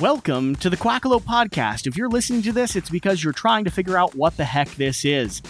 Welcome to the Quackalope Podcast. If you're listening to this, it's because you're trying to figure out what the heck this is.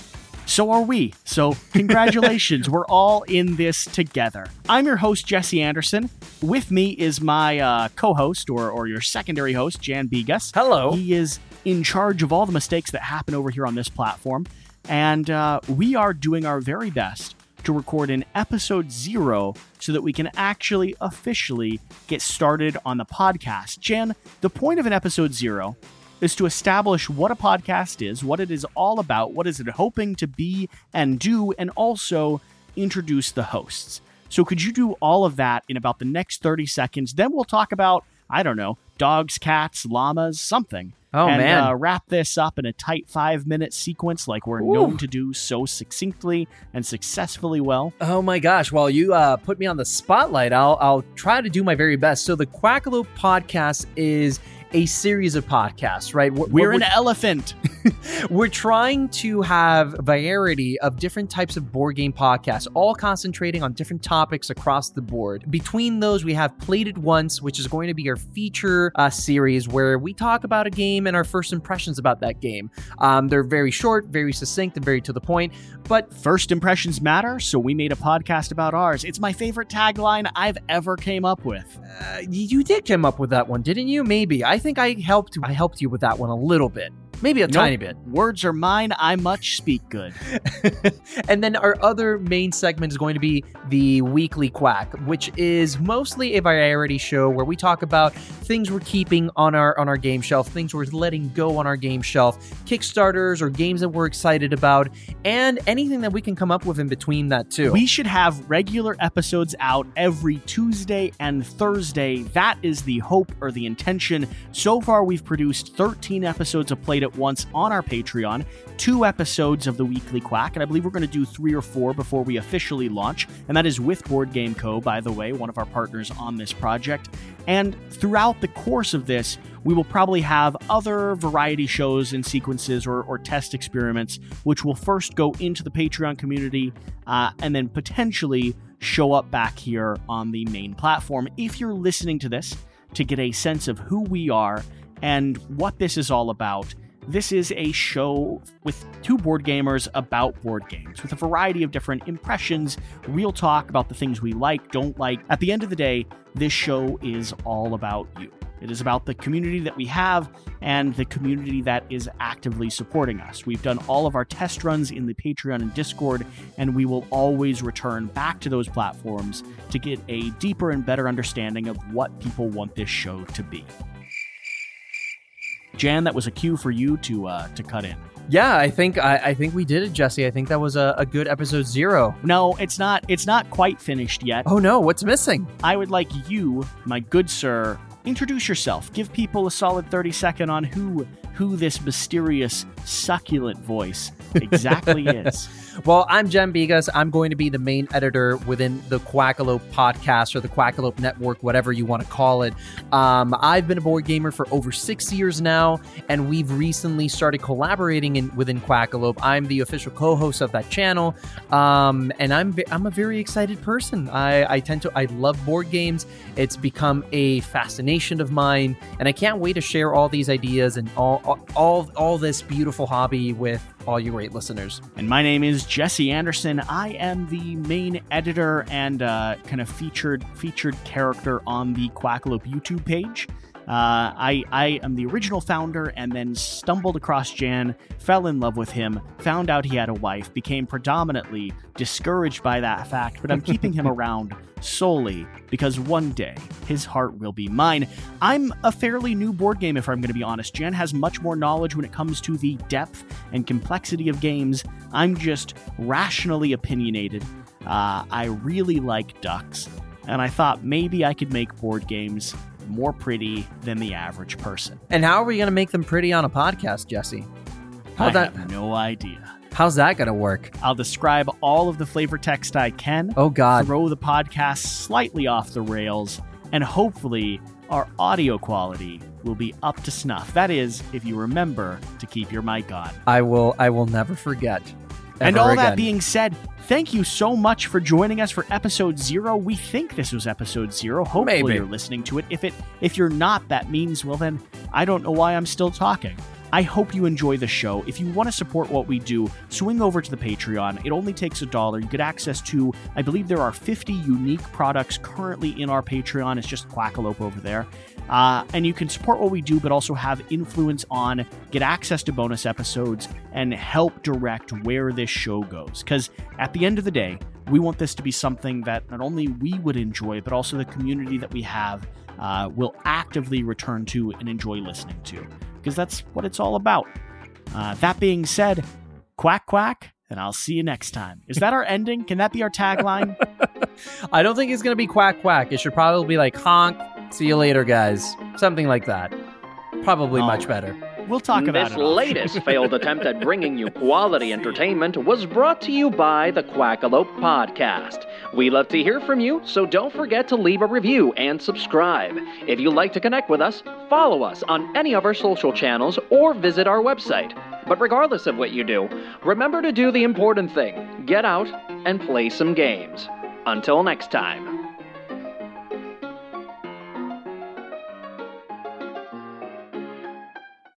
So are we. So, congratulations. We're all in this together. I'm your host, Jesse Anderson. With me is my uh, co host, or, or your secondary host, Jan Bigas. Hello. He is in charge of all the mistakes that happen over here on this platform. And uh, we are doing our very best to record an episode zero so that we can actually officially get started on the podcast. Jan, the point of an episode zero is to establish what a podcast is, what it is all about, what is it hoping to be and do, and also introduce the hosts. So could you do all of that in about the next 30 seconds? Then we'll talk about, I don't know, dogs, cats, llamas, something. Oh, and, man. Uh, wrap this up in a tight five minute sequence like we're Ooh. known to do so succinctly and successfully well. Oh my gosh! Well, you uh, put me on the spotlight. I'll I'll try to do my very best. So the Quackalope podcast is a series of podcasts, right? We're, We're an elephant. we're trying to have variety of different types of board game podcasts, all concentrating on different topics across the board. Between those, we have Played Once, which is going to be our feature uh, series where we talk about a game and our first impressions about that game. Um, they're very short, very succinct, and very to the point. But First impressions matter, so we made a podcast about ours. It's my favorite tagline I've ever came up with. uh, you did come up with that one, didn't you? Maybe. I think I helped. I helped you with that one a little bit, maybe a Nope. tiny bit. Words are mine, I much speak good. and then our other main segment is going to be the weekly quack, which is mostly a variety show where we talk about things we're keeping on our on our game shelf, things we're letting go on our game shelf, Kickstarters or games that we're excited about, and anything that we can come up with in between that too. We should have regular episodes out every Tuesday and Thursday. That is the hope or the intention. So far, we've produced 13 episodes of Played at Once on our Patreon, two episodes of the Weekly Quack, and I believe we're going to do three or four before we officially launch. And that is with Board Game Co., by the way, one of our partners on this project. And throughout the course of this, we will probably have other variety shows and sequences or, or test experiments, which will first go into the Patreon community uh, and then potentially show up back here on the main platform. If you're listening to this to get a sense of who we are and what this is all about, this is a show with two board gamers about board games, with a variety of different impressions, real talk about the things we like, don't like. At the end of the day, this show is all about you. It is about the community that we have and the community that is actively supporting us. We've done all of our test runs in the Patreon and Discord, and we will always return back to those platforms to get a deeper and better understanding of what people want this show to be. Jan, that was a cue for you to uh, to cut in. yeah, I think I, I think we did it, Jesse. I think that was a, a good episode zero. No, it's not. It's not quite finished yet. Oh no, what's missing? I would like you, my good sir, introduce yourself. Give people a solid 30 second on who who this mysterious succulent voice exactly is. Well, I'm Jen Bigas. I'm going to be the main editor within the Quackalope podcast or the Quackalope network, whatever you want to call it. Um, I've been a board gamer for over six years now, and we've recently started collaborating in, within Quackalope. I'm the official co-host of that channel, um, and I'm I'm a very excited person. I, I tend to I love board games. It's become a fascination of mine, and I can't wait to share all these ideas and all all all, this beautiful hobby with all you great listeners. And my name is Jesse Anderson. I am the main editor and uh, kind of featured featured character on the Quackalope YouTube page. Uh, I I am the original founder, and then stumbled across Jan, fell in love with him, found out he had a wife, became predominantly discouraged by that fact. But I'm keeping him around solely because one day his heart will be mine. I'm a fairly new board game, if I'm going to be honest. Jan has much more knowledge when it comes to the depth and complexity of games. I'm just rationally opinionated. Uh, I really like ducks, and I thought maybe I could make board games more pretty than the average person. And how are we going to make them pretty on a podcast, Jesse? I that? have no idea. How's that going to work? I'll describe all of the flavor text I can, Oh God! throw the podcast slightly off the rails, and hopefully our audio quality will be up to snuff. That is, if you remember to keep your mic on. I will. I will never forget. And all again. that being said, thank you so much for joining us for episode zero. We think this was episode zero. Hopefully Maybe. you're listening to it. If it if you're not, that means well then I don't know why I'm still talking. I hope you enjoy the show. If you want to support what we do, swing over to the Patreon. It only takes a dollar. You get access to, I believe there are 50 unique products currently in our Patreon. It's just Quackalope over there. Uh, and you can support what we do, but also have influence on, get access to bonus episodes, and help direct where this show goes. Because at the end of the day, we want this to be something that not only we would enjoy, but also the community that we have uh, will actively return to and enjoy listening to. Because that's what it's all about. Uh, that being said, quack quack, and I'll see you next time. Is that our ending? Can that be our tagline? I don't think it's gonna be quack quack. It should probably be like honk. See you later, guys. Something like that. Probably Oh. much better. We'll talk about this it. off. latest failed attempt at bringing you quality entertainment was brought to you by the Quackalope Podcast. We love to hear from you, so don't forget to leave a review and subscribe. If you'd like to connect with us, follow us on any of our social channels or visit our website. But regardless of what you do, remember to do the important thing get out and play some games. Until next time.